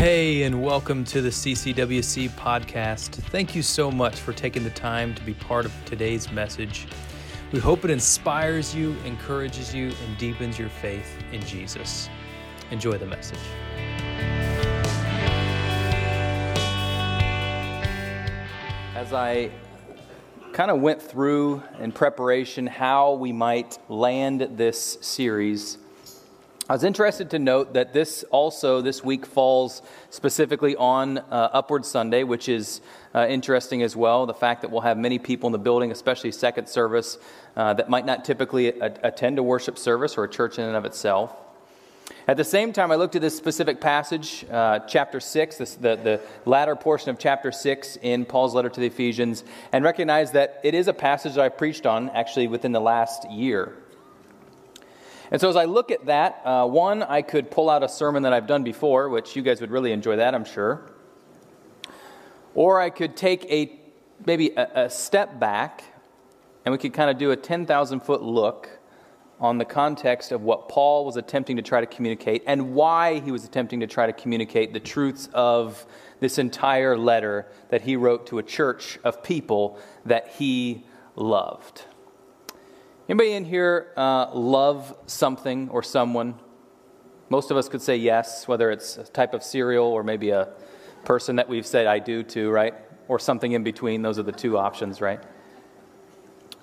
Hey, and welcome to the CCWC podcast. Thank you so much for taking the time to be part of today's message. We hope it inspires you, encourages you, and deepens your faith in Jesus. Enjoy the message. As I kind of went through in preparation how we might land this series, I was interested to note that this also this week falls specifically on uh, Upward Sunday, which is uh, interesting as well. The fact that we'll have many people in the building, especially second service, uh, that might not typically a- attend a worship service or a church in and of itself. At the same time, I looked at this specific passage, uh, chapter 6, this, the, the latter portion of chapter 6 in Paul's letter to the Ephesians, and recognized that it is a passage that I preached on actually within the last year. And so, as I look at that, uh, one, I could pull out a sermon that I've done before, which you guys would really enjoy that, I'm sure. Or I could take a maybe a, a step back and we could kind of do a 10,000 foot look on the context of what Paul was attempting to try to communicate and why he was attempting to try to communicate the truths of this entire letter that he wrote to a church of people that he loved. Anybody in here uh, love something or someone? Most of us could say yes, whether it's a type of cereal or maybe a person that we've said I do to, right? Or something in between. Those are the two options, right?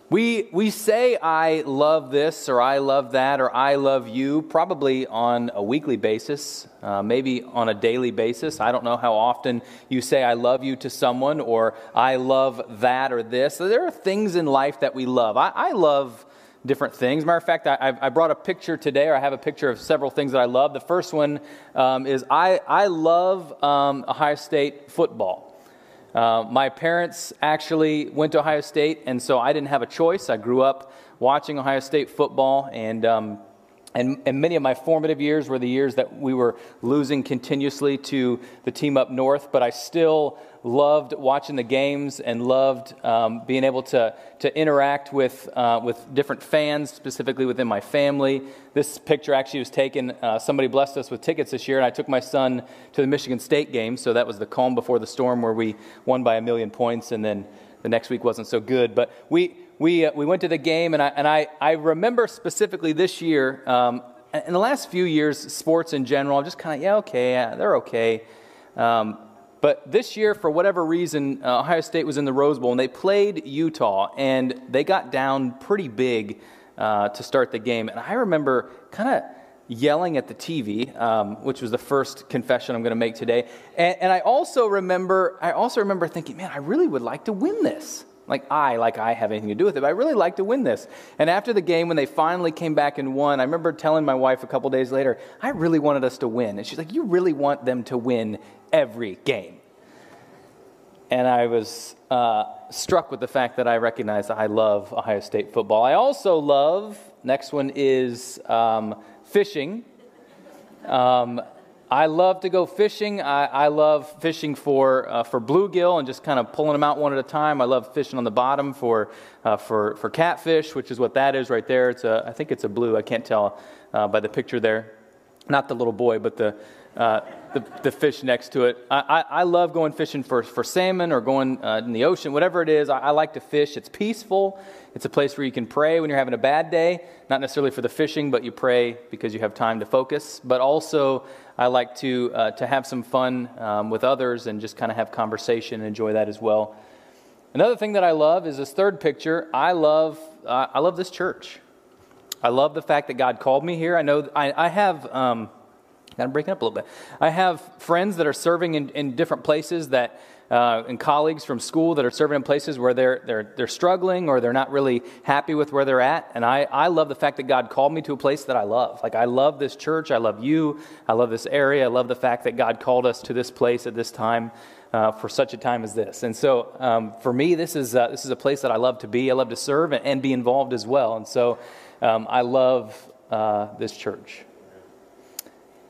We, we say I love this or I love that or I love you probably on a weekly basis, uh, maybe on a daily basis. I don't know how often you say I love you to someone or I love that or this. There are things in life that we love. I, I love different things. Matter of fact, I, I, brought a picture today, or I have a picture of several things that I love. The first one um, is I, I love um, Ohio State football. Uh, my parents actually went to Ohio State, and so I didn't have a choice. I grew up watching Ohio State football, and um, and, and, many of my formative years were the years that we were losing continuously to the team up north, but I still loved watching the games and loved um, being able to, to interact with, uh, with different fans, specifically within my family. This picture actually was taken, uh, somebody blessed us with tickets this year, and I took my son to the Michigan State game, so that was the calm before the storm where we won by a million points, and then the next week wasn't so good. But we, we, uh, we went to the game, and I, and I, I remember specifically this year, um, in the last few years, sports in general, I'm just kind of, yeah, okay, yeah, they're okay. Um, but this year, for whatever reason, uh, Ohio State was in the Rose Bowl, and they played Utah, and they got down pretty big uh, to start the game. And I remember kind of yelling at the TV, um, which was the first confession I'm going to make today. And, and I also remember, I also remember thinking, man, I really would like to win this. Like I, like I have anything to do with it, but I really like to win this. And after the game, when they finally came back and won, I remember telling my wife a couple days later, I really wanted us to win. And she's like, You really want them to win every game? And I was uh, struck with the fact that I recognize that I love Ohio State football. I also love, next one is um, fishing. Um, I love to go fishing. I, I love fishing for, uh, for bluegill and just kind of pulling them out one at a time. I love fishing on the bottom for, uh, for, for catfish, which is what that is right there. It's a, I think it's a blue. I can't tell uh, by the picture there. Not the little boy, but the, uh, the, the, fish next to it. I, I, I, love going fishing for, for salmon or going uh, in the ocean, whatever it is. I, I, like to fish. It's peaceful. It's a place where you can pray when you're having a bad day, not necessarily for the fishing, but you pray because you have time to focus. But also, I like to, uh, to have some fun um, with others and just kind of have conversation and enjoy that as well. Another thing that I love is this third picture. I love, uh, I love this church. I love the fact that God called me here. I know I, I have. Um, Kind of breaking up a little bit. I have friends that are serving in, in different places that, uh, and colleagues from school that are serving in places where they're, they're, they're struggling or they're not really happy with where they're at. And I, I love the fact that God called me to a place that I love. Like, I love this church. I love you. I love this area. I love the fact that God called us to this place at this time. Uh, for such a time as this. And so, um, for me, this is, uh, this is a place that I love to be. I love to serve and, and be involved as well. And so, um, I love uh, this church.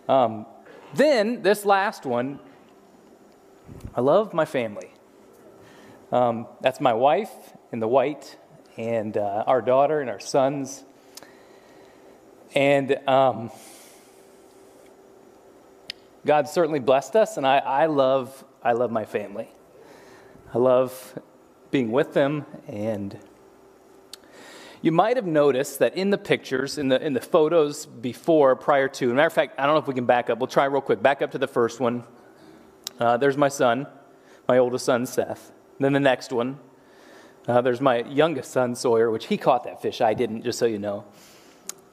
Um, then, this last one, I love my family. Um, that's my wife in the white, and uh, our daughter and our sons. And um, God certainly blessed us, and I, I, love, I love my family. I love being with them, and you might have noticed that in the pictures, in the, in the photos before, prior to, matter of fact, I don't know if we can back up. We'll try real quick. Back up to the first one. Uh, there's my son, my oldest son, Seth. Then the next one, uh, there's my youngest son, Sawyer, which he caught that fish. I didn't, just so you know.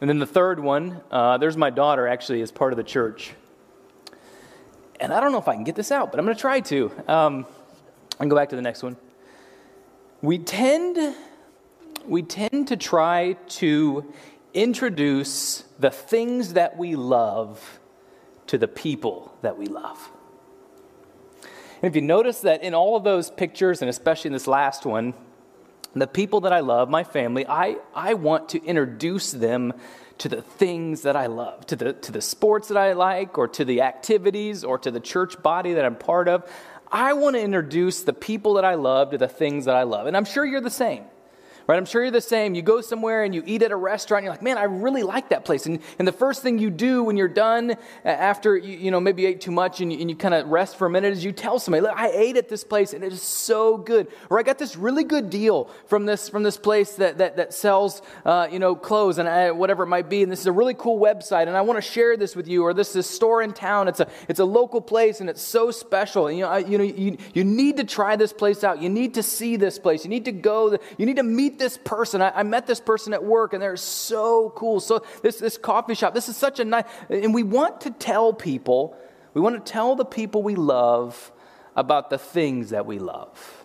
And then the third one, uh, there's my daughter, actually, as part of the church. And I don't know if I can get this out, but I'm going to try to. Um, and go back to the next one. We tend, we tend to try to introduce the things that we love to the people that we love. And if you notice that in all of those pictures, and especially in this last one, the people that I love, my family, I, I want to introduce them to the things that I love, to the, to the sports that I like, or to the activities, or to the church body that I'm part of. I want to introduce the people that I love to the things that I love. And I'm sure you're the same right? I'm sure you're the same. You go somewhere and you eat at a restaurant, and you're like, man, I really like that place. And, and the first thing you do when you're done, after you, you know, maybe you ate too much and you, and you kind of rest for a minute, is you tell somebody, look, I ate at this place and it is so good. Or I got this really good deal from this, from this place that, that, that sells, uh, you know, clothes and I, whatever it might be. And this is a really cool website and I want to share this with you. Or this is a store in town. It's a, it's a local place and it's so special. And, you know, I, you know, you, you need to try this place out. You need to see this place. You need to go. You need to meet meet this person. I, I, met this person at work and they're so cool. So this, this coffee shop, this is such a nice, and we want to tell people, we want to tell the people we love about the things that we love.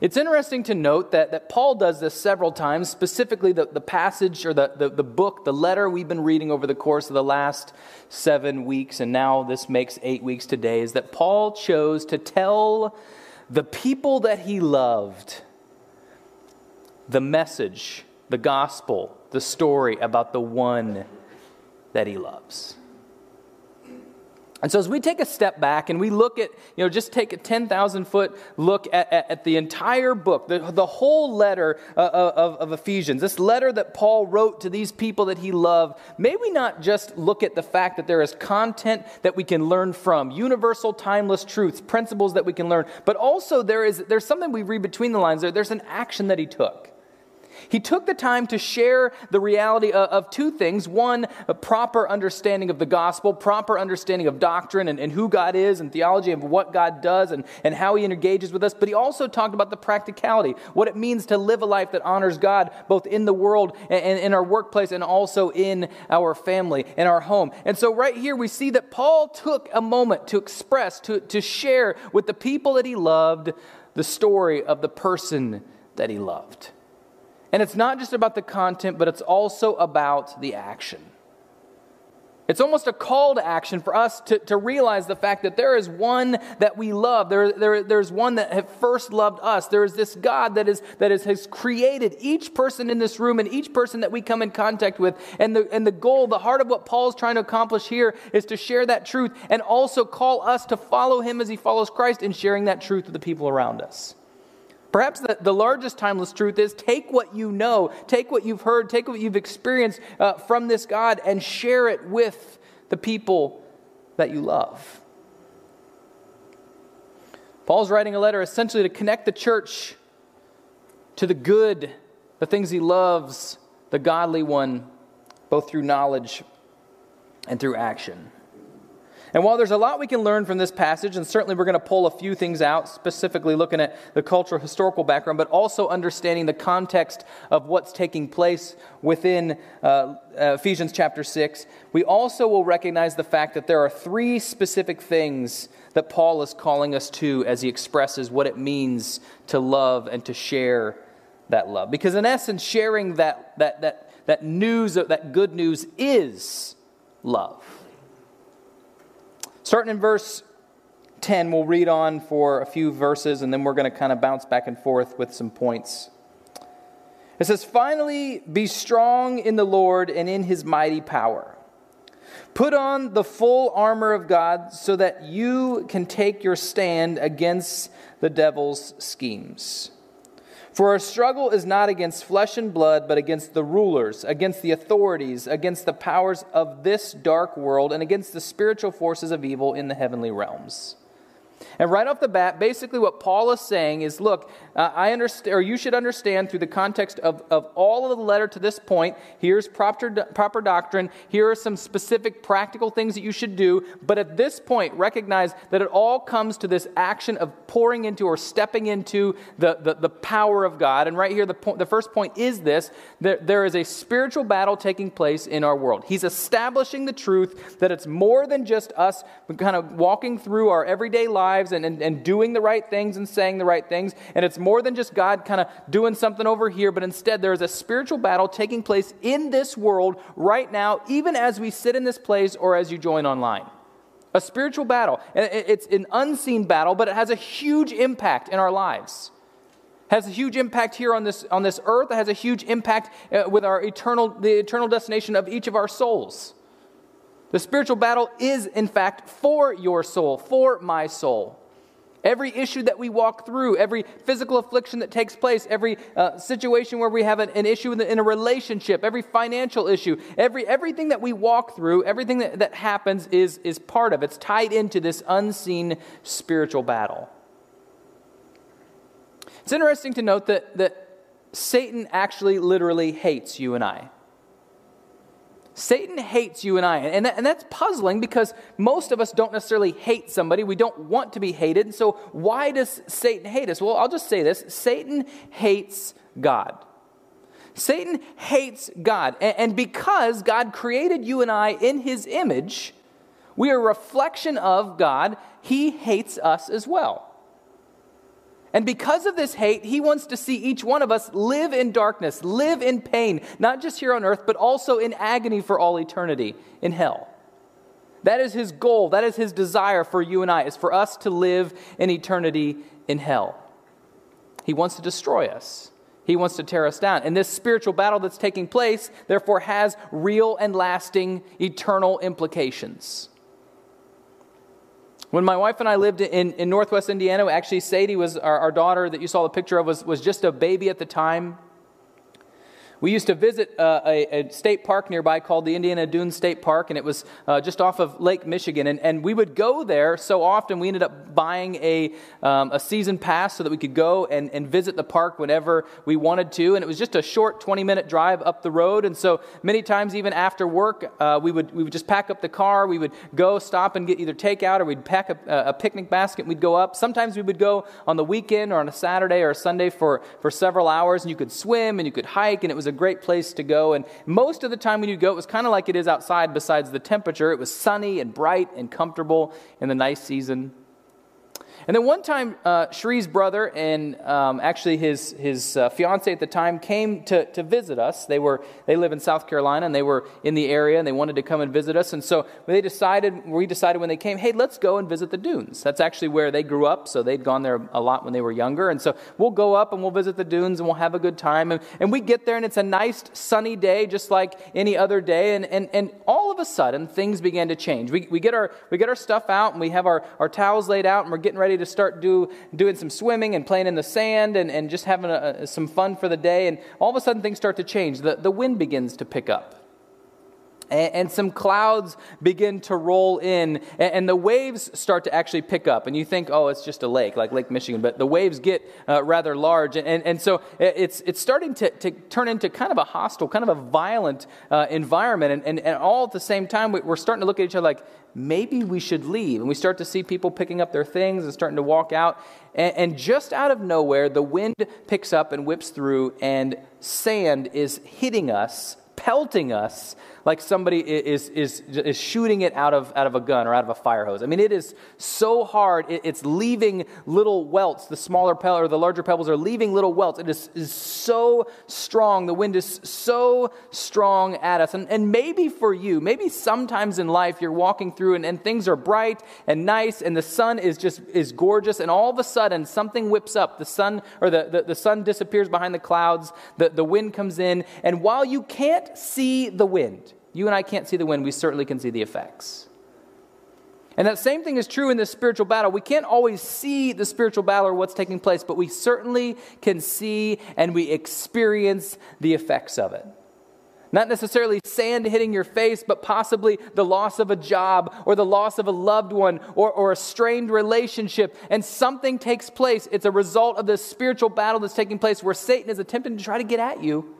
It's interesting to note that, that Paul does this several times, specifically the, the passage or the, the, the book, the letter we've been reading over the course of the last seven weeks, and now this makes eight weeks today, is that Paul chose to tell the people that he loved the message, the gospel, the story about the one that he loves. And so, as we take a step back and we look at, you know, just take a 10,000 foot look at, at, at, the entire book, the, the whole letter uh, uh, of, of Ephesians, this letter that Paul wrote to these people that he loved, may we not just look at the fact that there is content that we can learn from, universal, timeless truths, principles that we can learn, but also there is, there's something we read between the lines there. There's an action that he took. He took the time to share the reality of, of two things one, a proper understanding of the gospel, proper understanding of doctrine and, and who God is, and theology of what God does and, and how He engages with us. But he also talked about the practicality, what it means to live a life that honors God, both in the world and in our workplace and also in our family, in our home. And so, right here, we see that Paul took a moment to express, to, to share with the people that he loved, the story of the person that he loved. And it's not just about the content, but it's also about the action. It's almost a call to action for us to, to realize the fact that there is one that we love. There, there, there's one that first loved us. There is this God that, is, that is, has created each person in this room and each person that we come in contact with. And the, and the goal, the heart of what Paul's trying to accomplish here is to share that truth and also call us to follow him as he follows Christ in sharing that truth with the people around us. Perhaps the, the largest timeless truth is take what you know, take what you've heard, take what you've experienced uh, from this God, and share it with the people that you love. Paul's writing a letter essentially to connect the church to the good, the things he loves, the godly one, both through knowledge and through action. And while there's a lot we can learn from this passage, and certainly we're going to pull a few things out, specifically looking at the cultural historical background, but also understanding the context of what's taking place within uh, uh, Ephesians chapter 6, we also will recognize the fact that there are three specific things that Paul is calling us to as he expresses what it means to love and to share that love. Because in essence, sharing that, that, that, that news, that good news is love. Starting in verse 10, we'll read on for a few verses and then we're going to kind of bounce back and forth with some points. It says, Finally, be strong in the Lord and in his mighty power. Put on the full armor of God so that you can take your stand against the devil's schemes. For our struggle is not against flesh and blood, but against the rulers, against the authorities, against the powers of this dark world, and against the spiritual forces of evil in the heavenly realms. And right off the bat, basically what Paul is saying is look, uh, I understand, or you should understand through the context of, of all of the letter to this point, here's proper, proper doctrine, here are some specific practical things that you should do, but at this point, recognize that it all comes to this action of pouring into or stepping into the, the, the power of God. And right here, the, the first point is this there, there is a spiritual battle taking place in our world. He's establishing the truth that it's more than just us kind of walking through our everyday lives and, and, and doing the right things and saying the right things. And it's more than just God kind of doing something over here, but instead there is a spiritual battle taking place in this world right now, even as we sit in this place or as you join online. A spiritual battle. It's an unseen battle, but it has a huge impact in our lives has a huge impact here on this, on this earth. It has a huge impact uh, with our eternal, the eternal destination of each of our souls. The spiritual battle is, in fact, for your soul, for my soul. Every issue that we walk through, every physical affliction that takes place, every uh, situation where we have an, an issue in, the, in, a relationship, every financial issue, every, everything that we walk through, everything that, that happens is, is part of, it's tied into this unseen spiritual battle. It's interesting to note that, that Satan actually literally hates you and I. Satan hates you and I. And, that, and that's puzzling because most of us don't necessarily hate somebody. We don't want to be hated. So, why does Satan hate us? Well, I'll just say this Satan hates God. Satan hates God. And, and because God created you and I in his image, we are a reflection of God. He hates us as well. And because of this hate, he wants to see each one of us live in darkness, live in pain, not just here on earth, but also in agony for all eternity in hell. That is his goal. That is his desire for you and I, is for us to live in eternity in hell. He wants to destroy us. He wants to tear us down. And this spiritual battle that's taking place, therefore, has real and lasting eternal implications. When my wife and I lived in, in Northwest Indiana, actually, Sadie was our, our daughter that you saw the picture of, was, was just a baby at the time. We used to visit uh, a, a, state park nearby called the Indiana Dunes State Park, and it was uh, just off of Lake Michigan. And, and we would go there so often, we ended up buying a, um, a season pass so that we could go and, and visit the park whenever we wanted to. And it was just a short 20 minute drive up the road. And so many times, even after work, uh, we, would, we would just pack up the car. We would go stop and get either takeout or we'd pack a, a picnic basket and we'd go up. Sometimes we would go on the weekend or on a Saturday or a Sunday for, for several hours, and you could swim and you could hike, and it was a great place to go. And most of the time when you go, it was kind of like it is outside, besides the temperature. It was sunny and bright and comfortable in the nice season. And then one time, uh, Shree's brother and um, actually his, his uh, fiance at the time came to, to visit us. They, were, they live in South Carolina and they were in the area and they wanted to come and visit us. And so they decided, we decided when they came, hey, let's go and visit the dunes. That's actually where they grew up, so they'd gone there a lot when they were younger. And so we'll go up and we'll visit the dunes and we'll have a good time. And, and we get there and it's a nice sunny day, just like any other day. And, and, and all of a sudden, things began to change. We, we, get, our, we get our stuff out and we have our, our towels laid out and we're getting ready to start do, doing some swimming and playing in the sand and, and just having a, some fun for the day. And all of a sudden, things start to change. The, the wind begins to pick up. And, some clouds begin to roll in, and, the waves start to actually pick up. And you think, oh, it's just a lake, like Lake Michigan, but the waves get uh, rather large. And, and, and, so it's, it's starting to, to turn into kind of a hostile, kind of a violent uh, environment. And, and, and all at the same time, we're starting to look at each other like, maybe we should leave. And we start to see people picking up their things and starting to walk out. And, and, just out of nowhere, the wind picks up and whips through, and sand is hitting us, pelting us like somebody is, is, is shooting it out of, out of a gun or out of a fire hose. I mean, it is so hard. It, it's leaving little welts. The smaller pebbles or the larger pebbles are leaving little welts. It is, is so strong. The wind is so strong at us. And, and maybe for you, maybe sometimes in life you're walking through and, and things are bright and nice and the sun is just is gorgeous and all of a sudden something whips up. The sun or the, the, the sun disappears behind the clouds. The, the wind comes in. And while you can't see the wind, you and I can't see the wind, we certainly can see the effects. And that same thing is true in this spiritual battle. We can't always see the spiritual battle or what's taking place, but we certainly can see and we experience the effects of it. Not necessarily sand hitting your face, but possibly the loss of a job or the loss of a loved one or, or a strained relationship. And something takes place. It's a result of this spiritual battle that's taking place where Satan is attempting to try to get at you.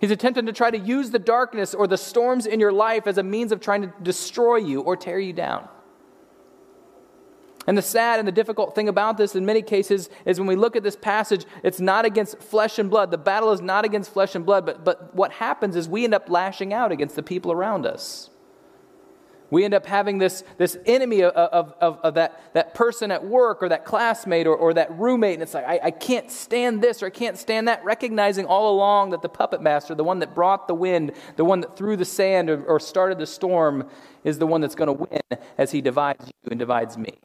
He's attempting to try to use the darkness or the storms in your life as a means of trying to destroy you or tear you down. And the sad and the difficult thing about this in many cases is when we look at this passage, it's not against flesh and blood. The battle is not against flesh and blood, but, but what happens is we end up lashing out against the people around us. We end up having this, this enemy of, of, of, that, that person at work or that classmate or, or that roommate, and it's like, I, I can't stand this or I can't stand that, recognizing all along that the puppet master, the one that brought the wind, the one that threw the sand or, or started the storm, is the one that's going to win as he divides you and divides me.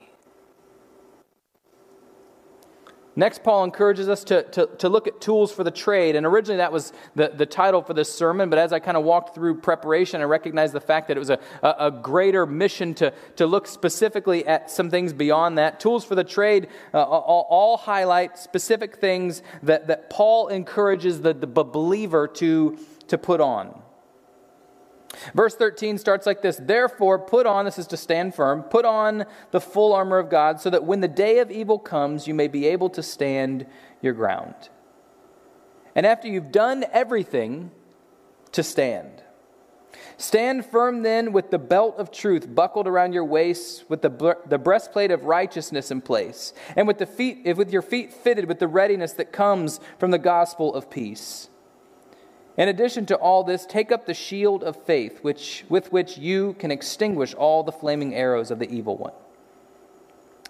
Next, Paul encourages us to, to, to, look at tools for the trade. And originally, that was the, the title for this sermon. But as I kind of walked through preparation, I recognized the fact that it was a, a, a, greater mission to, to look specifically at some things beyond that. Tools for the trade uh, all, all, highlight specific things that, that Paul encourages the, the believer to, to put on. Verse 13 starts like this Therefore, put on, this is to stand firm, put on the full armor of God, so that when the day of evil comes, you may be able to stand your ground. And after you've done everything, to stand. Stand firm then with the belt of truth buckled around your waist, with the, the breastplate of righteousness in place, and with, the feet, with your feet fitted with the readiness that comes from the gospel of peace. In addition to all this, take up the shield of faith, which, with which you can extinguish all the flaming arrows of the evil one.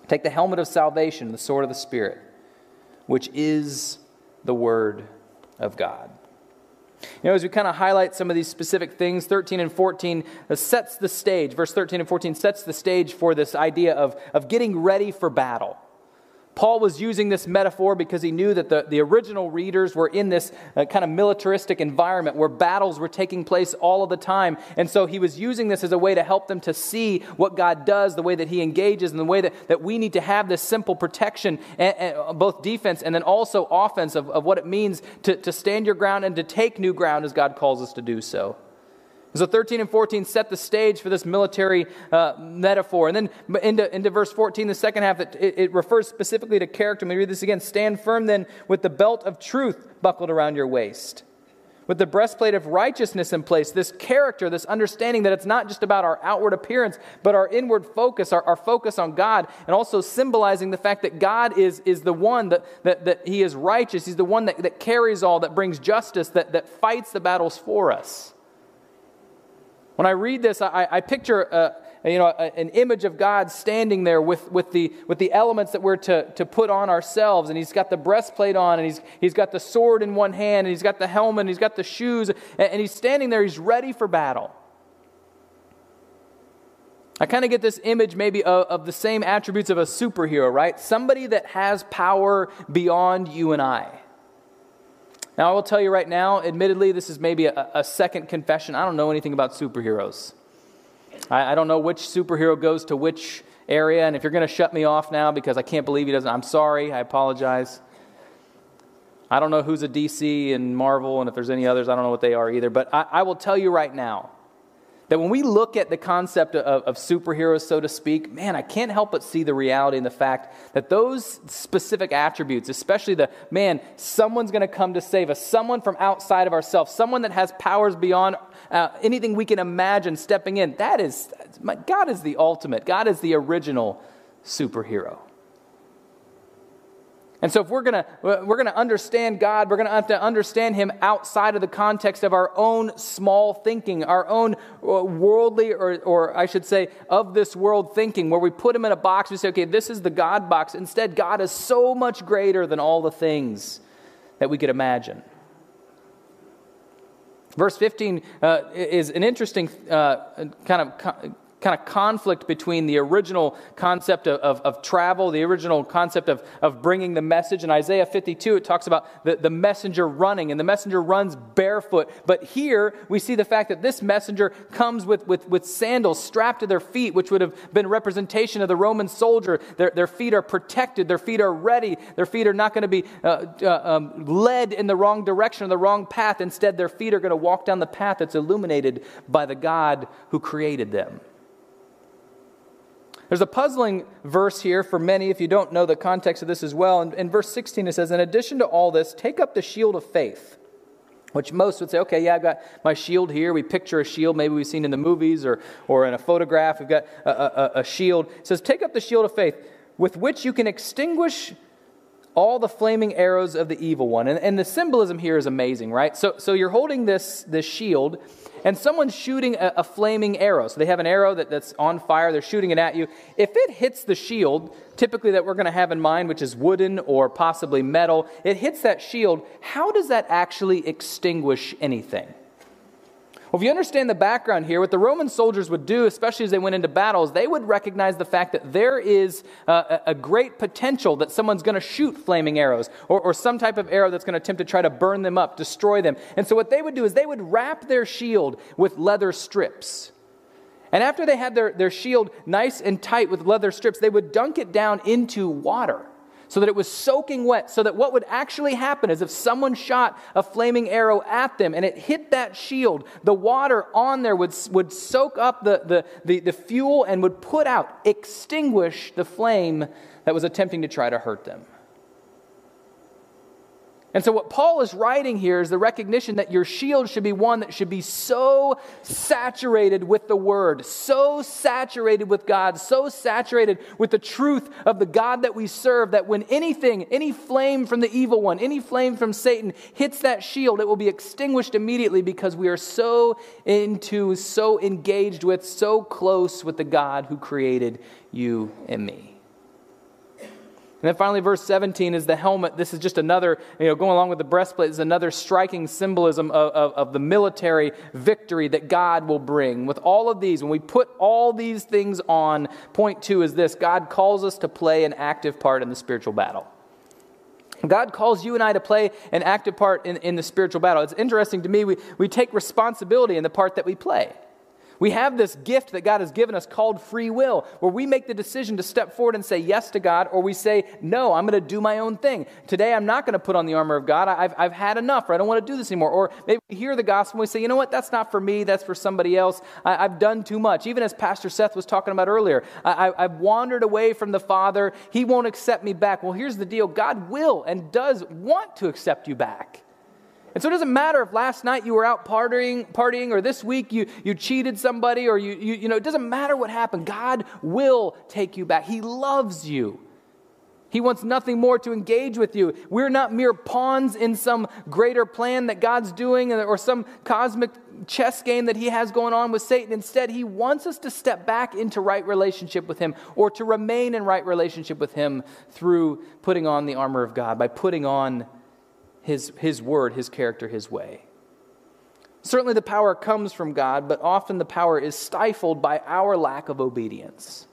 Take the helmet of salvation, the sword of the Spirit, which is the Word of God. You know, as we kind of highlight some of these specific things, 13 and 14 uh, sets the stage. Verse 13 and 14 sets the stage for this idea of, of getting ready for battle. Paul was using this metaphor because he knew that the, the original readers were in this uh, kind of militaristic environment where battles were taking place all of the time. And so he was using this as a way to help them to see what God does, the way that he engages, and the way that, that we need to have this simple protection, and, and both defense and then also offense of, of what it means to, to stand your ground and to take new ground as God calls us to do so. So 13 and 14 set the stage for this military uh, metaphor. And then into, into verse 14, the second half, it, it refers specifically to character. Let me read this again. Stand firm then with the belt of truth buckled around your waist, with the breastplate of righteousness in place. This character, this understanding that it's not just about our outward appearance, but our inward focus, our, our focus on God, and also symbolizing the fact that God is, is the one that, that, that He is righteous. He's the one that, that carries all, that brings justice, that, that fights the battles for us. When I read this, I, I picture uh, a, you know, a, an image of God standing there with, with, the, with the elements that we're to, to put on ourselves. And he's got the breastplate on, and he's, he's got the sword in one hand, and he's got the helmet, and he's got the shoes, and, and he's standing there, he's ready for battle. I kind of get this image maybe of, of the same attributes of a superhero, right? Somebody that has power beyond you and I. Now, I will tell you right now, admittedly, this is maybe a, a second confession. I don't know anything about superheroes. I, I don't know which superhero goes to which area, and if you're going to shut me off now because I can't believe he doesn't, I'm sorry, I apologize. I don't know who's a DC and Marvel, and if there's any others, I don't know what they are either. But I, I will tell you right now that when we look at the concept of, of, superheroes, so to speak, man, I can't help but see the reality and the fact that those specific attributes, especially the man, someone's going to come to save us, someone from outside of ourselves, someone that has powers beyond uh, anything we can imagine stepping in, that is, God is the ultimate, God is the original superhero. And so, if we're going to we're going to understand God, we're going to have to understand Him outside of the context of our own small thinking, our own uh, worldly, or, or I should say, of this world thinking, where we put Him in a box. We say, okay, this is the God box. Instead, God is so much greater than all the things that we could imagine. Verse 15 uh, is an interesting uh, kind of kind of conflict between the original concept of, of, of, travel, the original concept of, of bringing the message. In Isaiah 52, it talks about the, the messenger running, and the messenger runs barefoot. But here, we see the fact that this messenger comes with, with, with sandals strapped to their feet, which would have been representation of the Roman soldier. Their, their feet are protected, their feet are ready, their feet are not going to be uh, uh, um, led in the wrong direction or the wrong path. Instead, their feet are going to walk down the path that's illuminated by the God who created them. There's a puzzling verse here for many if you don't know the context of this as well. In, in, verse 16, it says, In addition to all this, take up the shield of faith. Which most would say, okay, yeah, I've got my shield here. We picture a shield, maybe we've seen in the movies or, or in a photograph. We've got a, a, a shield. It says, take up the shield of faith with which you can extinguish all the flaming arrows of the evil one. And, and the symbolism here is amazing, right? So, so you're holding this, this shield, and someone's shooting a, a, flaming arrow. So they have an arrow that, that's on fire, they're shooting it at you. If it hits the shield, typically that we're going to have in mind, which is wooden or possibly metal, it hits that shield, how does that actually extinguish anything? Well, if you understand the background here, what the Roman soldiers would do, especially as they went into battles, they would recognize the fact that there is uh, a, a great potential that someone's going to shoot flaming arrows or, or some type of arrow that's going to attempt to try to burn them up, destroy them. And so what they would do is they would wrap their shield with leather strips. And after they had their, their shield nice and tight with leather strips, they would dunk it down into water so that it was soaking wet, so that what would actually happen is if someone shot a flaming arrow at them and it hit that shield, the water on there would, would soak up the, the, the, the fuel and would put out, extinguish the flame that was attempting to try to hurt them. And so, what Paul is writing here is the recognition that your shield should be one that should be so saturated with the Word, so saturated with God, so saturated with the truth of the God that we serve, that when anything, any flame from the evil one, any flame from Satan hits that shield, it will be extinguished immediately because we are so into, so engaged with, so close with the God who created you and me. And then finally, verse 17 is the helmet. This is just another, you know, going along with the breastplate, is another striking symbolism of, of, of, the military victory that God will bring. With all of these, when we put all these things on, point two is this God calls us to play an active part in the spiritual battle. God calls you and I to play an active part in, in the spiritual battle. It's interesting to me, we, we take responsibility in the part that we play. We have this gift that God has given us called free will, where we make the decision to step forward and say yes to God, or we say, no, I'm going to do my own thing. Today, I'm not going to put on the armor of God. I've, I've had enough, or I don't want to do this anymore. Or maybe we hear the gospel and we say, you know what, that's not for me, that's for somebody else. I, have done too much. Even as Pastor Seth was talking about earlier, I, I, I've wandered away from the Father. He won't accept me back. Well, here's the deal God will and does want to accept you back. And so it doesn't matter if last night you were out partying, partying or this week you, you cheated somebody or you, you, you know, it doesn't matter what happened. God will take you back. He loves you. He wants nothing more to engage with you. We're not mere pawns in some greater plan that God's doing or some cosmic chess game that He has going on with Satan. Instead, He wants us to step back into right relationship with Him or to remain in right relationship with Him through putting on the armor of God, by putting on his, his word, his character, his way. Certainly, the power comes from God, but often the power is stifled by our lack of obedience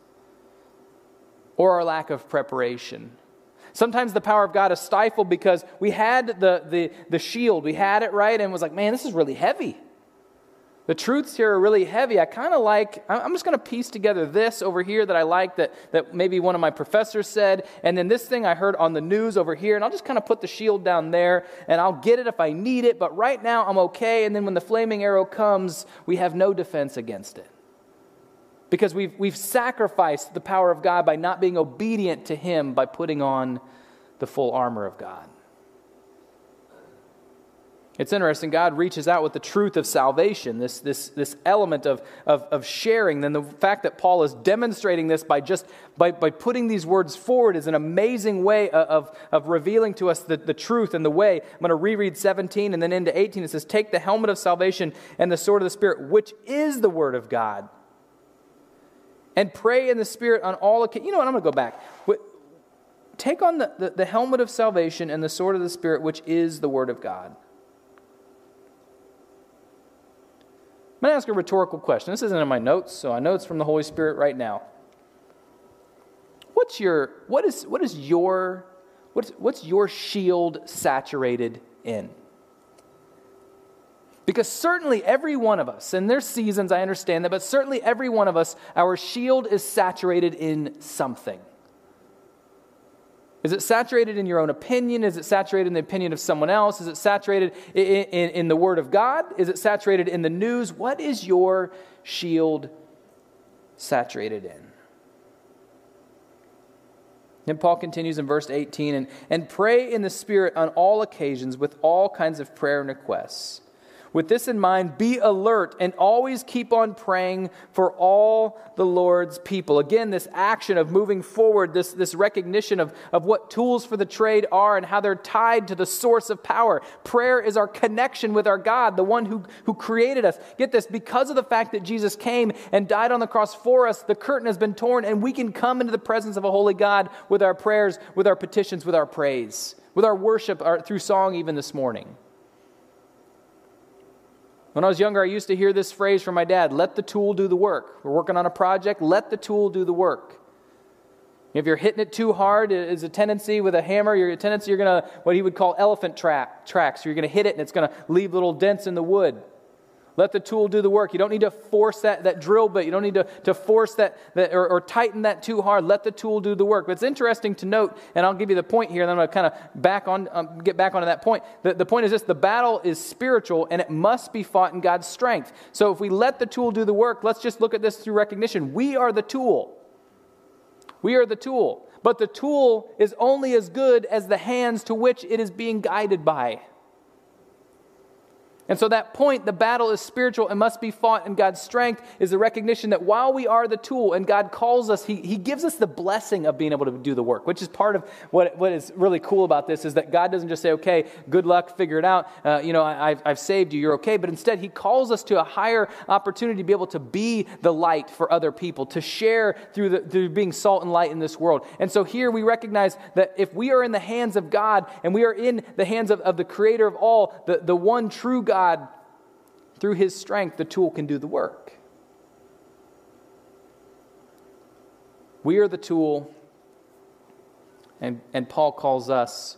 or our lack of preparation. Sometimes the power of God is stifled because we had the, the, the shield, we had it right, and was like, man, this is really heavy. The truths here are really heavy. I kind of like, I'm just going to piece together this over here that I like that, that maybe one of my professors said, and then this thing I heard on the news over here, and I'll just kind of put the shield down there, and I'll get it if I need it, but right now I'm okay. And then when the flaming arrow comes, we have no defense against it. Because we've, we've sacrificed the power of God by not being obedient to Him by putting on the full armor of God. It's interesting, God reaches out with the truth of salvation, this, this, this element of, of, of sharing. Then the fact that Paul is demonstrating this by just by, by putting these words forward is an amazing way of, of revealing to us the, the truth and the way. I'm going to reread 17 and then into 18. It says, Take the helmet of salvation and the sword of the Spirit, which is the word of God. And pray in the Spirit on all occasions. You know what? I'm going to go back. Take on the, the, the helmet of salvation and the sword of the Spirit, which is the word of God. I'm going to ask a rhetorical question. This isn't in my notes, so I know it's from the Holy Spirit right now. What's your, what is, what is your, what's, what's your shield saturated in? Because certainly every one of us, and there's seasons, I understand that, but certainly every one of us, our shield is saturated in something. Is it saturated in your own opinion? Is it saturated in the opinion of someone else? Is it saturated in, in, in, the Word of God? Is it saturated in the news? What is your shield saturated in? And Paul continues in verse 18 and, and pray in the Spirit on all occasions with all kinds of prayer and requests. With this in mind, be alert and always keep on praying for all the Lord's people. Again, this action of moving forward, this, this recognition of, of what tools for the trade are and how they're tied to the source of power. Prayer is our connection with our God, the one who, who created us. Get this, because of the fact that Jesus came and died on the cross for us, the curtain has been torn and we can come into the presence of a holy God with our prayers, with our petitions, with our praise, with our worship, our, through song even this morning. When I was younger, I used to hear this phrase from my dad let the tool do the work. We're working on a project, let the tool do the work. If you're hitting it too hard, it is a tendency with a hammer, you're a tendency you're going to, what he would call elephant track, tracks. You're going to hit it and it's going to leave little dents in the wood. Let the tool do the work. You don't need to force that, that drill bit. You don't need to, to force that, that or, or, tighten that too hard. Let the tool do the work. But it's interesting to note, and I'll give you the point here, and I'm going to kind of back on, um, get back onto that point. The, the point is this the battle is spiritual, and it must be fought in God's strength. So if we let the tool do the work, let's just look at this through recognition. We are the tool. We are the tool. But the tool is only as good as the hands to which it is being guided by. And so, that point, the battle is spiritual and must be fought in God's strength, is the recognition that while we are the tool and God calls us, He, he gives us the blessing of being able to do the work, which is part of what, what is really cool about this is that God doesn't just say, okay, good luck, figure it out. Uh, you know, I, have I've saved you, you're okay. But instead, He calls us to a higher opportunity to be able to be the light for other people, to share through, the, through being salt and light in this world. And so, here we recognize that if we are in the hands of God and we are in the hands of, of the Creator of all, the, the one true God, God, through his strength, the tool can do the work. We are the tool, and, and Paul calls us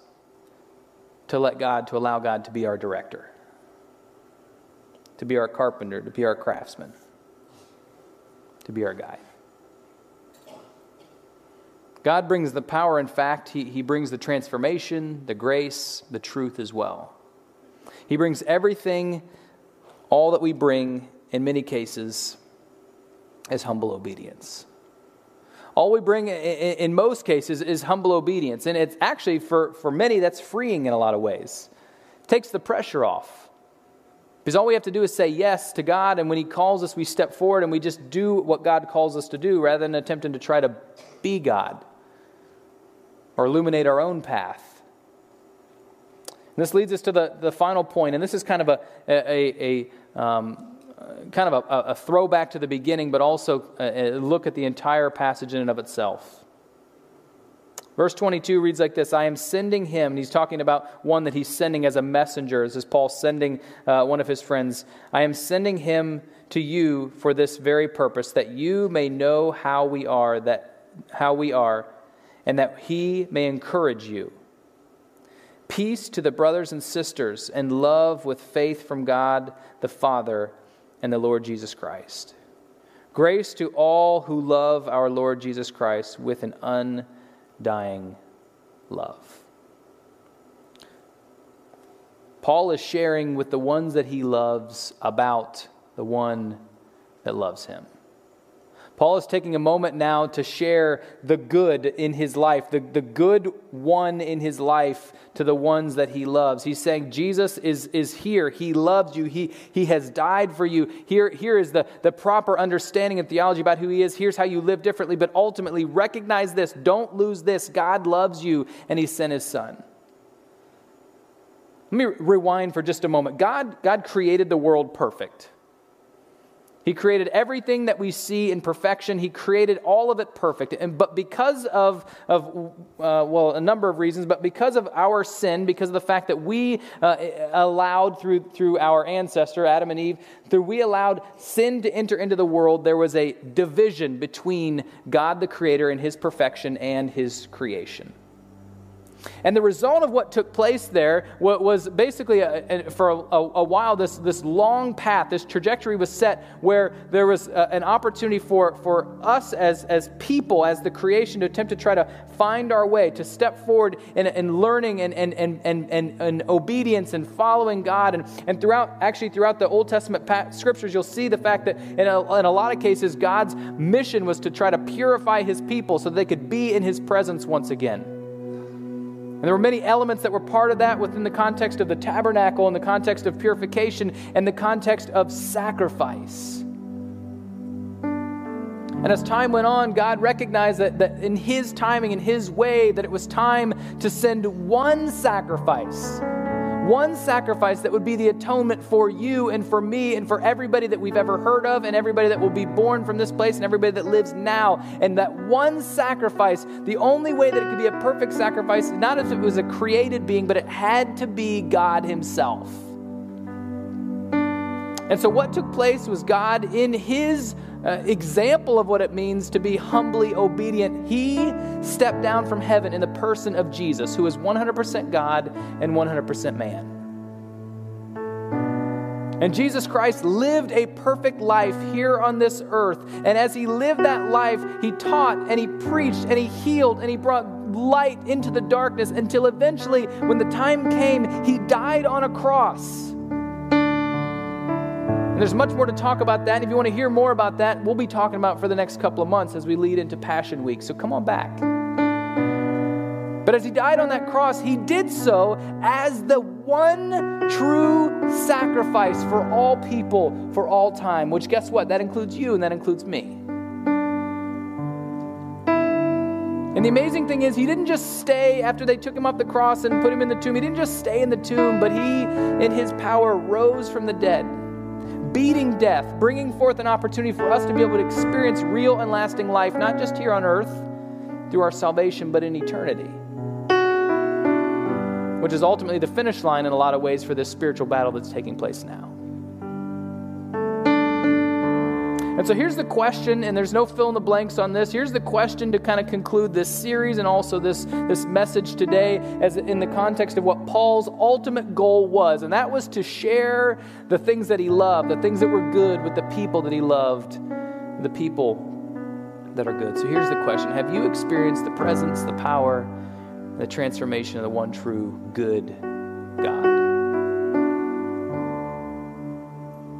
to let God, to allow God to be our director, to be our carpenter, to be our craftsman, to be our guide. God brings the power. In fact, he, he brings the transformation, the grace, the truth as well. He brings everything, all that we bring, in many cases, as humble obedience. All we bring in most cases is humble obedience. And it's actually, for, for many, that's freeing in a lot of ways. It takes the pressure off. Because all we have to do is say yes to God, and when He calls us, we step forward and we just do what God calls us to do rather than attempting to try to be God or illuminate our own path. And this leads us to the, the final point, and this is kind of a, a, a um, kind of a, a, throwback to the beginning, but also a, a look at the entire passage in and of itself. Verse 22 reads like this I am sending him, and he's talking about one that he's sending as a messenger. This is Paul sending uh, one of his friends. I am sending him to you for this very purpose, that you may know how we are, that how we are, and that he may encourage you. Peace to the brothers and sisters, and love with faith from God the Father and the Lord Jesus Christ. Grace to all who love our Lord Jesus Christ with an undying love. Paul is sharing with the ones that he loves about the one that loves him. Paul is taking a moment now to share the good in his life, the, the good one in his life to the ones that he loves. He's saying, Jesus is, is here. He loves you. He, he has died for you. Here, here is the, the proper understanding and theology about who he is. Here's how you live differently. But ultimately, recognize this. Don't lose this. God loves you, and he sent his son. Let me rewind for just a moment. God, God created the world perfect. He created everything that we see in perfection. He created all of it perfect. And, but because of, of uh, well, a number of reasons, but because of our sin, because of the fact that we uh, allowed through, through our ancestor, Adam and Eve, through we allowed sin to enter into the world, there was a division between God the Creator and His perfection and His creation. And the result of what took place there was basically, a, a, for a, a, while, this, this long path, this trajectory was set where there was a, an opportunity for, for us as, as people, as the creation, to attempt to try to find our way, to step forward in, in learning and, and, and, and, and, and obedience and following God. And, and throughout, actually, throughout the Old Testament scriptures, you'll see the fact that in a, in a lot of cases, God's mission was to try to purify his people so they could be in his presence once again. And there were many elements that were part of that within the context of the tabernacle, in the context of purification, and the context of sacrifice. And as time went on, God recognized that, that in His timing, in His way, that it was time to send one sacrifice one sacrifice that would be the atonement for you and for me and for everybody that we've ever heard of and everybody that will be born from this place and everybody that lives now. And that one sacrifice, the only way that it could be a perfect sacrifice, not if it was a created being, but it had to be God Himself. And so, what took place was God, in His uh, example of what it means to be humbly obedient, He stepped down from heaven in the person of Jesus, who is 100% God and 100% man. And Jesus Christ lived a perfect life here on this earth. And as he lived that life, he taught and he preached and he healed and he brought light into the darkness until eventually, when the time came, he died on a cross. There's much more to talk about that. And if you want to hear more about that, we'll be talking about for the next couple of months as we lead into Passion Week. So come on back. But as he died on that cross, he did so as the one true sacrifice for all people for all time, which guess what? That includes you and that includes me. And the amazing thing is, he didn't just stay after they took him off the cross and put him in the tomb. He didn't just stay in the tomb, but he, in his power, rose from the dead beating death, bringing forth an opportunity for us to be able to experience real and lasting life, not just here on earth through our salvation, but in eternity. Which is ultimately the finish line in a lot of ways for this spiritual battle that's taking place now. And so here's the question, and there's no fill in the blanks on this. Here's the question to kind of conclude this series and also this, this message today as in the context of what Paul's ultimate goal was, and that was to share the things that he loved, the things that were good with the people that he loved, the people that are good. So here's the question Have you experienced the presence, the power, the transformation of the one true good God?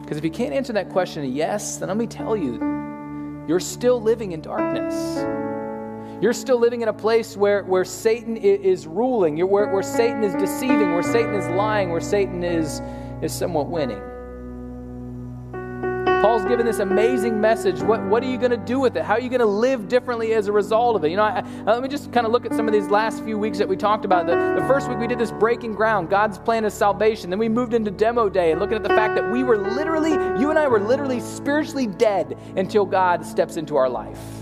Because if you can't answer that question yes, then let me tell you, you're still living in darkness. You're still living in a place where, where Satan is ruling, where, where Satan is deceiving, where Satan is lying, where Satan is, is somewhat winning. Paul's given this amazing message. What, what are you going to do with it? How are you going to live differently as a result of it? You know, I, I, let me just kind of look at some of these last few weeks that we talked about. The, the first week we did this breaking ground, God's plan of salvation. Then we moved into demo day and looking at the fact that we were literally, you and I were literally spiritually dead until God steps into our life.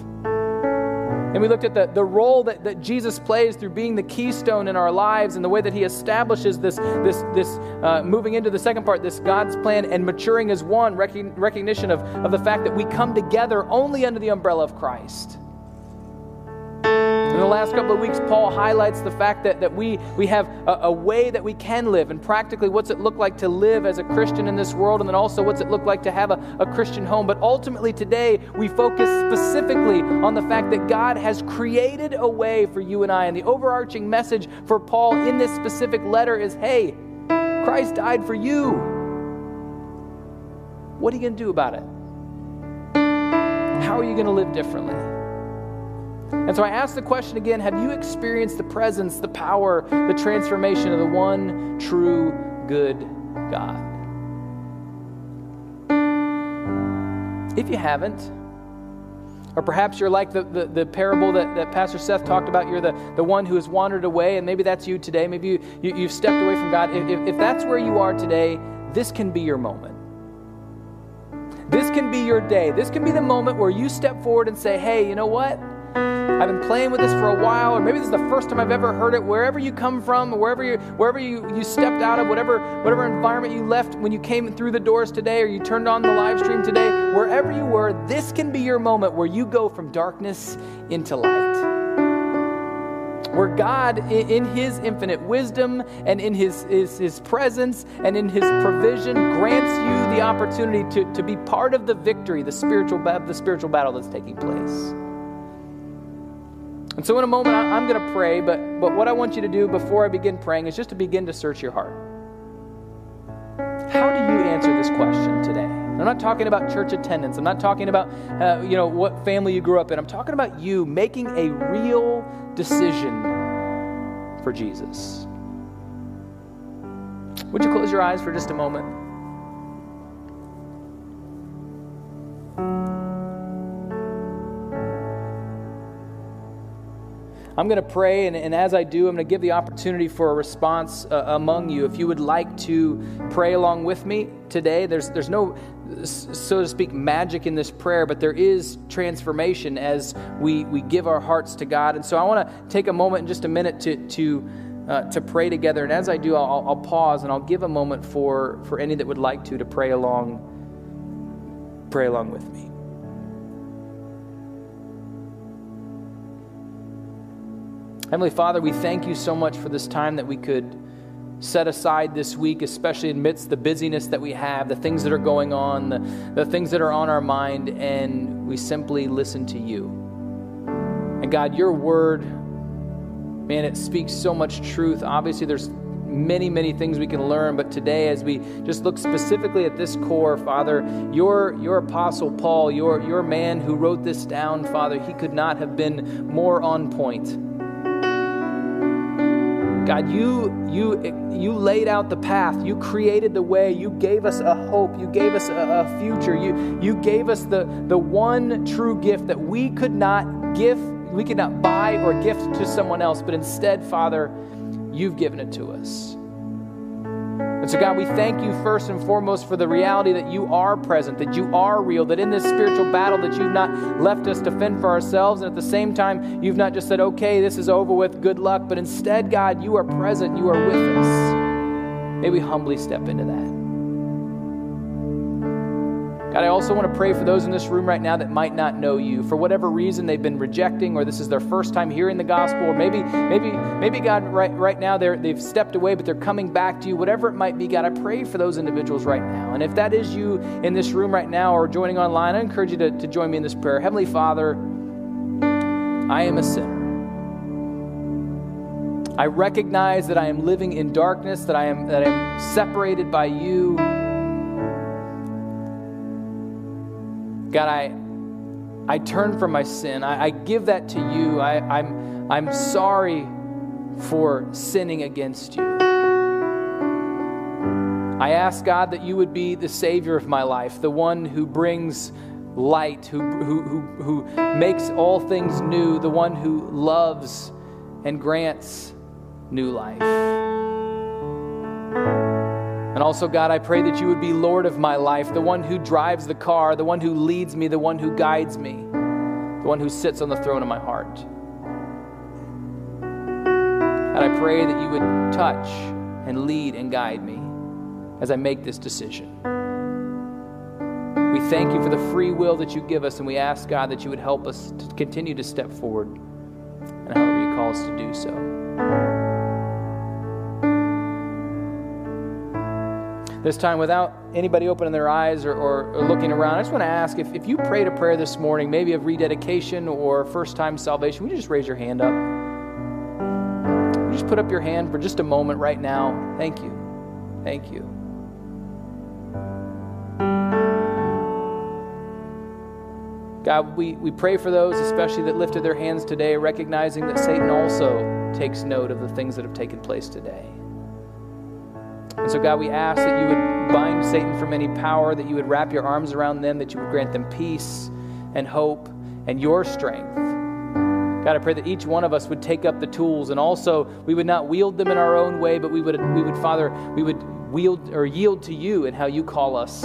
And we looked at the, the role that, that Jesus plays through being the keystone in our lives and the way that he establishes this, this, this uh, moving into the second part, this God's plan and maturing as one, recognition of, of the fact that we come together only under the umbrella of Christ. Last couple of weeks, Paul highlights the fact that, that we, we have a, a, way that we can live, and practically what's it look like to live as a Christian in this world, and then also what's it look like to have a, a Christian home. But ultimately, today, we focus specifically on the fact that God has created a way for you and I. And the overarching message for Paul in this specific letter is hey, Christ died for you. What are you going to do about it? How are you going to live differently? And so I ask the question again have you experienced the presence, the power, the transformation of the one true good God? If you haven't, or perhaps you're like the, the, the, parable that, that Pastor Seth talked about. You're the, the one who has wandered away, and maybe that's you today. Maybe you, you, have stepped away from God. If, if, that's where you are today, this can be your moment. This can be your day. This can be the moment where you step forward and say, hey, you know what? I've been playing with this for a while, or maybe this is the first time I've ever heard it. Wherever you come from, wherever you wherever you, you stepped out of, whatever whatever environment you left when you came through the doors today, or you turned on the live stream today, wherever you were, this can be your moment where you go from darkness into light where God, in His infinite wisdom and in His, His, His, presence and in His provision, grants you the opportunity to, to be part of the victory, the spiritual, the spiritual battle that's taking place. And so, in a moment, I'm going to pray, but, but what I want you to do before I begin praying is just to begin to search your heart. How do you answer this question today? I'm not talking about church attendance. I'm not talking about, uh, you know, what family you grew up in. I'm talking about you making a real decision for Jesus. Would you close your eyes for just a moment? I'm going to pray, and, and, as I do, I'm going to give the opportunity for a response uh, among you. If you would like to pray along with me today, there's, there's no, so to speak, magic in this prayer, but there is transformation as we, we give our hearts to God. And so I want to take a moment in just a minute to, to, uh, to pray together. And as I do, I'll, I'll pause and I'll give a moment for, for any that would like to to pray along, pray along with me. Heavenly Father, we thank you so much for this time that we could set aside this week, especially amidst the busyness that we have, the things that are going on, the, the things that are on our mind, and we simply listen to you. And God, your word, man, it speaks so much truth. Obviously, there's many, many things we can learn, but today, as we just look specifically at this core, Father, your, your apostle Paul, your, your man who wrote this down, Father, he could not have been more on point God, you, you, you laid out the path. You created the way. You gave us a hope. You gave us a, a future. You, you gave us the, the one true gift that we could not give, we could not buy or gift to someone else, but instead, Father, you've given it to us. And so, God, we thank you first and foremost for the reality that you are present, that you are real, that in this spiritual battle that you've not left us to fend for ourselves, and at the same time, you've not just said, okay, this is over with, good luck, but instead, God, you are present, you are with us. May we humbly step into that. God, I also want to pray for those in this room right now that might not know you. For whatever reason they've been rejecting, or this is their first time hearing the gospel, or maybe, maybe, maybe God, right, right now they're, they've stepped away, but they're coming back to you. Whatever it might be, God, I pray for those individuals right now. And if that is you in this room right now or joining online, I encourage you to, to join me in this prayer. Heavenly Father, I am a sinner. I recognize that I am living in darkness, that I am, that I am separated by you God, I, I turn from my sin. I, I give that to you. I, I'm, I'm sorry for sinning against you. I ask God that you would be the Savior of my life, the one who brings light, who, who, who, who makes all things new, the one who loves and grants new life. And also, God, I pray that you would be Lord of my life, the one who drives the car, the one who leads me, the one who guides me, the one who sits on the throne of my heart. And I pray that you would touch and lead and guide me as I make this decision. We thank you for the free will that you give us, and we ask, God, that you would help us to continue to step forward and however you call us to do so. This time without anybody opening their eyes or, or, or, looking around, I just want to ask if, if you prayed a prayer this morning, maybe of rededication or first time salvation, would you just raise your hand up? You just put up your hand for just a moment right now? Thank you. Thank you. God, we, we pray for those, especially that lifted their hands today, recognizing that Satan also takes note of the things that have taken place today. And so, God, we ask that you would bind Satan from any power, that you would wrap your arms around them, that you would grant them peace and hope and your strength. God, I pray that each one of us would take up the tools and also we would not wield them in our own way, but we would, we would Father, we would wield or yield to you and how you call us.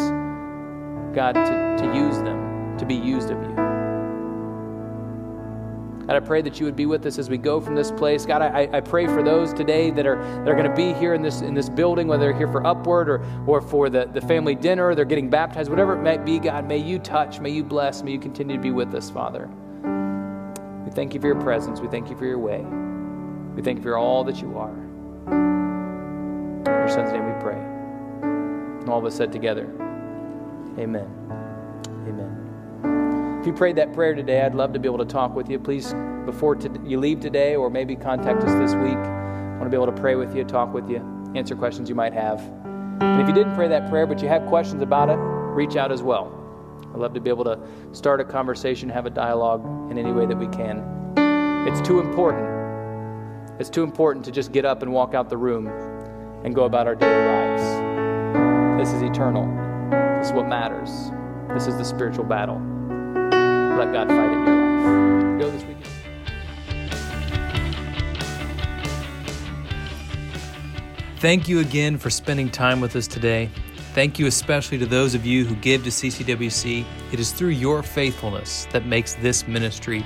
God, to, to use them, to be used of you. God, I pray that you would be with us as we go from this place. God, I, I pray for those today that are, that are going to be here in this, in this building, whether they're here for Upward or, or for the, the family dinner, they're getting baptized, whatever it might be, God, may you touch, may you bless, may you continue to be with us, Father. We thank you for your presence. We thank you for your way. We thank you for all that you are. In your son's name we pray. And all of us said together, Amen. Amen. If you prayed that prayer today, I'd love to be able to talk with you. Please, before you leave today, or maybe contact us this week, I want to be able to pray with you, talk with you, answer questions you might have. And if you didn't pray that prayer, but you have questions about it, reach out as well. I'd love to be able to start a conversation, have a dialogue in any way that we can. It's too important. It's too important to just get up and walk out the room and go about our daily lives. This is eternal. This is what matters. This is the spiritual battle. Let God fight in your life. Go this weekend. Thank you again for spending time with us today. Thank you especially to those of you who give to CCWC. It is through your faithfulness that makes this ministry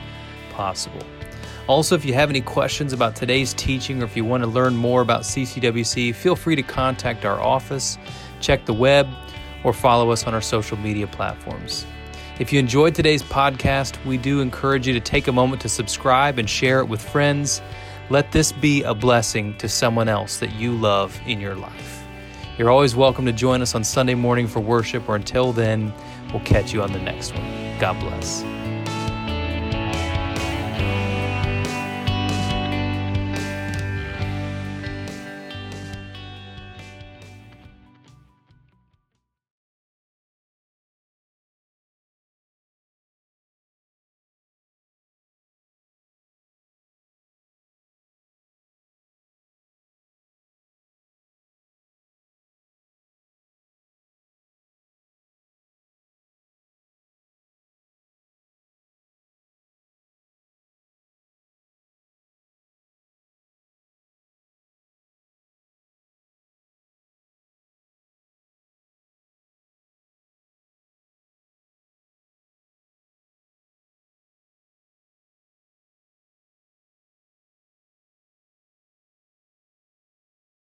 possible. Also, if you have any questions about today's teaching or if you want to learn more about CCWC, feel free to contact our office, check the web, or follow us on our social media platforms. If you enjoyed today's podcast, we do encourage you to take a moment to subscribe and share it with friends. Let this be a blessing to someone else that you love in your life. You're always welcome to join us on Sunday morning for worship, or until then, we'll catch you on the next one. God bless.